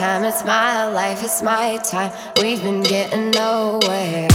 time. It's my life, it's my time. We've been getting nowhere.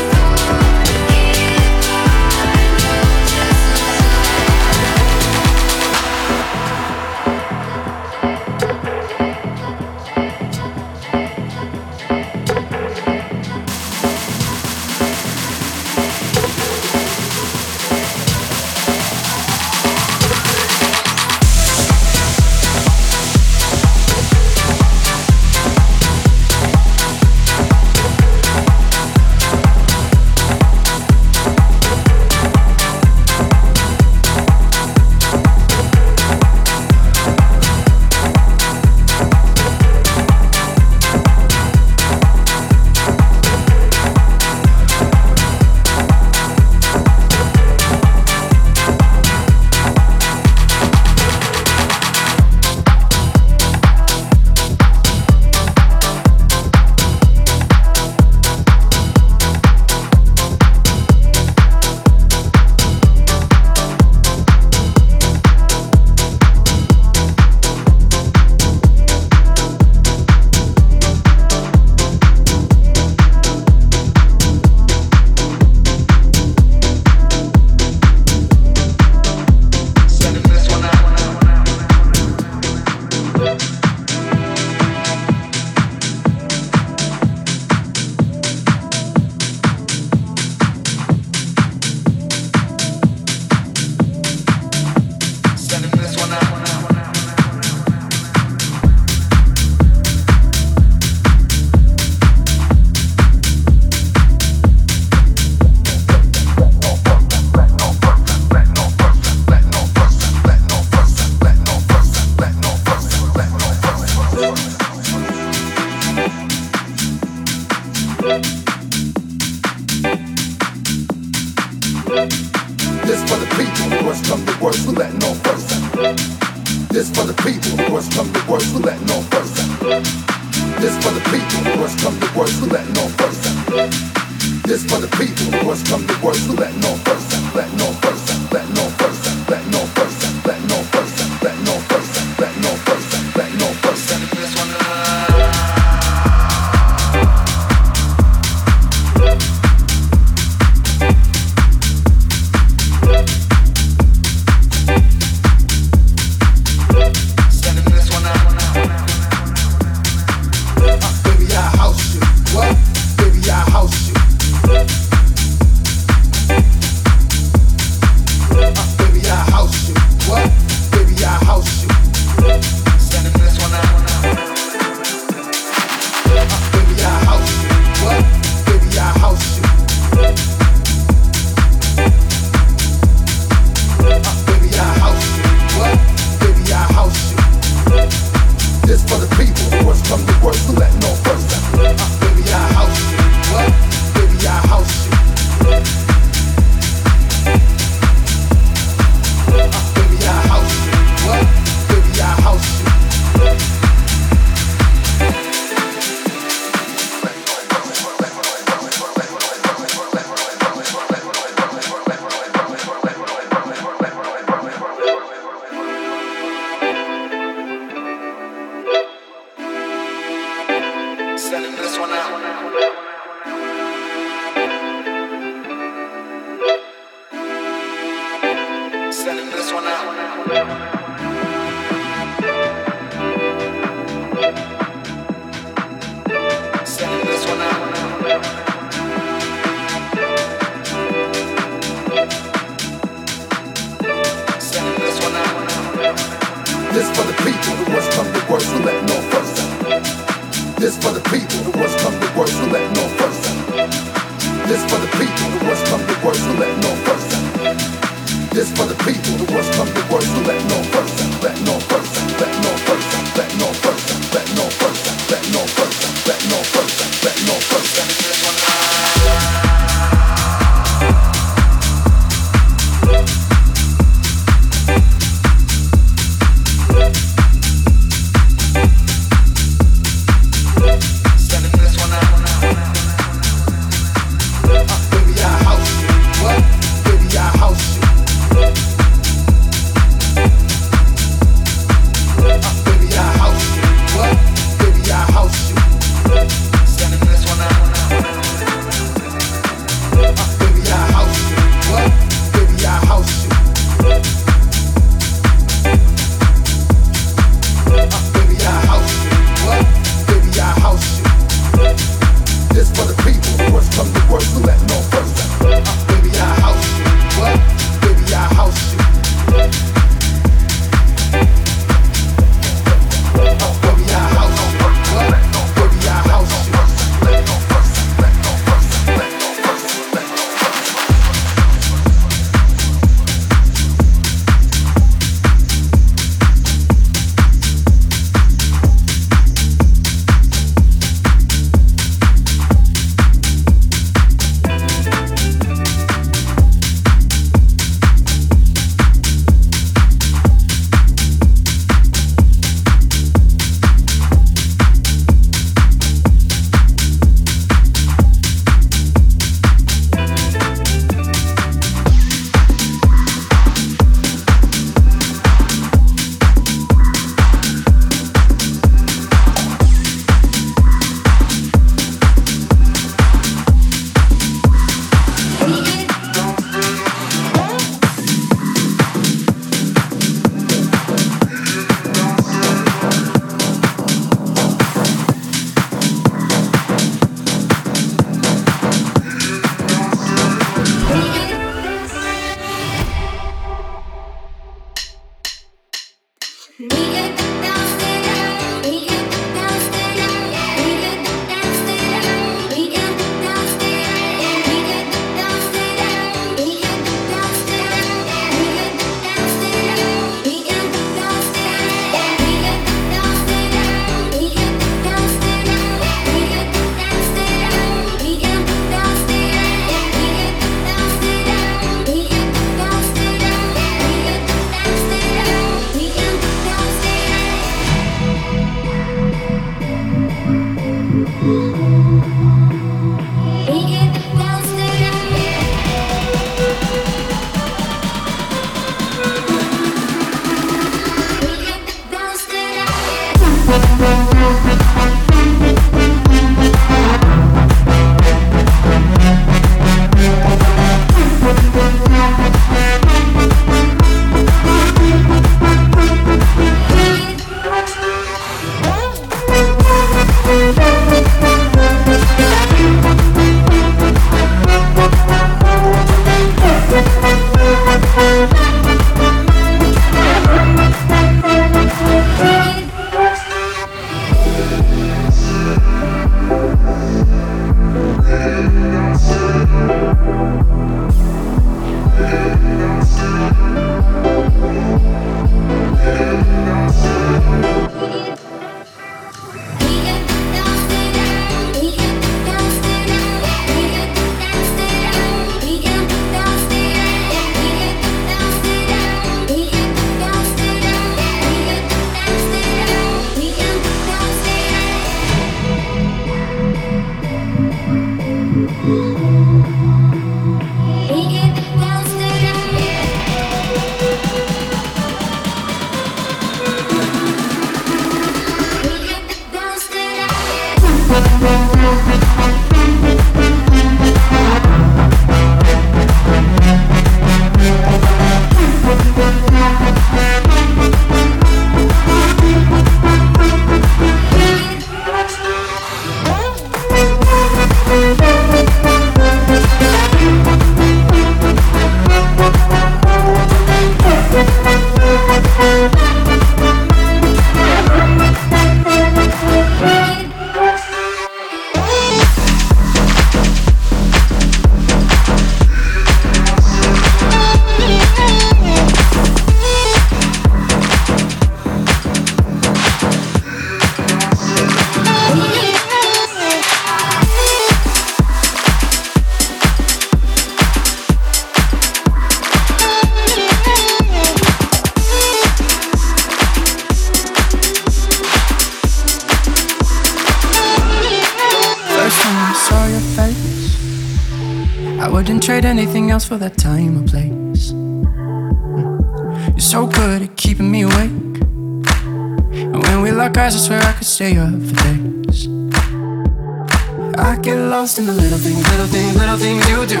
Lost in the little things, little things, little things you do.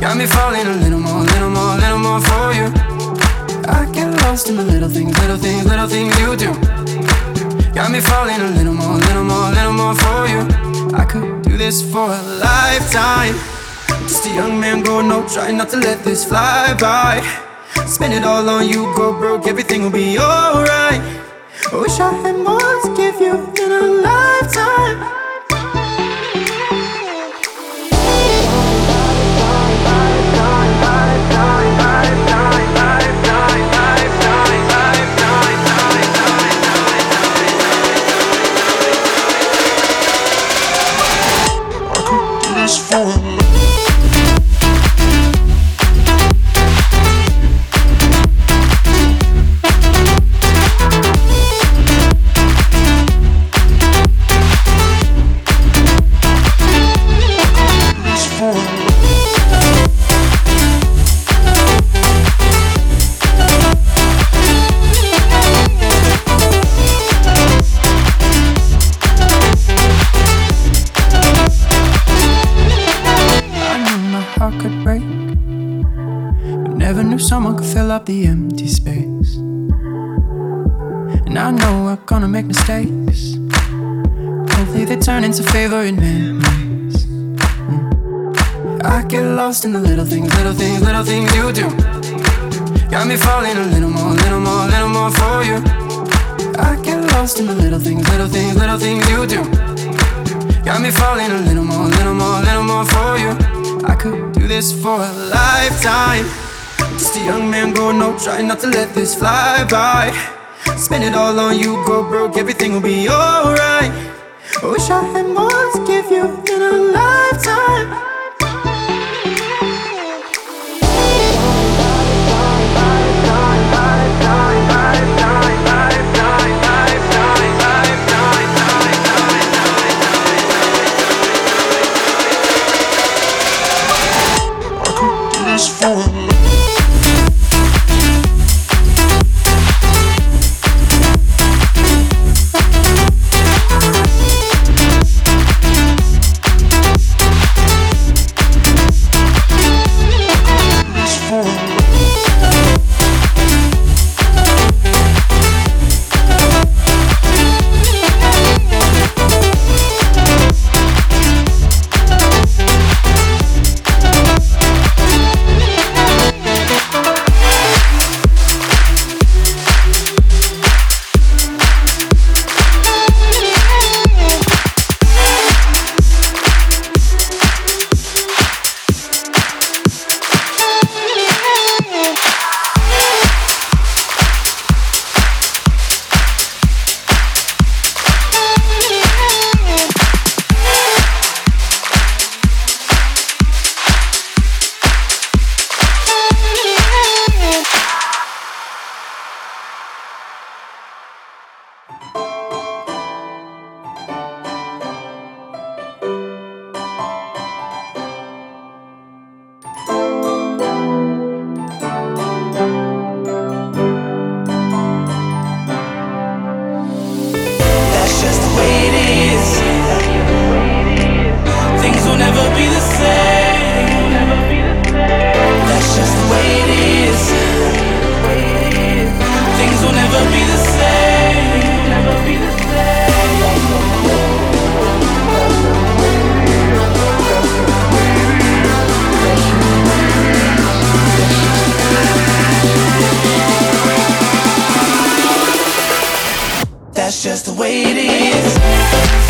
Got me falling a little more, little more, little more for you. I get lost in the little things, little things, little things you do. Got me falling a little more, little more, little more for you. I could do this for a lifetime. Just a young man growing up, trying not to let this fly by. Spend it all on you, go broke, everything will be alright. I wish I had more to give you in a lifetime. The empty space. And I know I'm gonna make mistakes. Hopefully they turn into favorite memories. Mm. I get lost in the little things, little things, little things you do. Got me falling a little more, little more, little more for you. I get lost in the little things, little things, little things you do. Got me falling a little more, little more, little more for you. I could do this for a lifetime. Just a young man growing up, trying not to let this fly by. Spend it all on you, go broke, everything will be alright. I wish I had more to give you in a lifetime. That's just the way it is.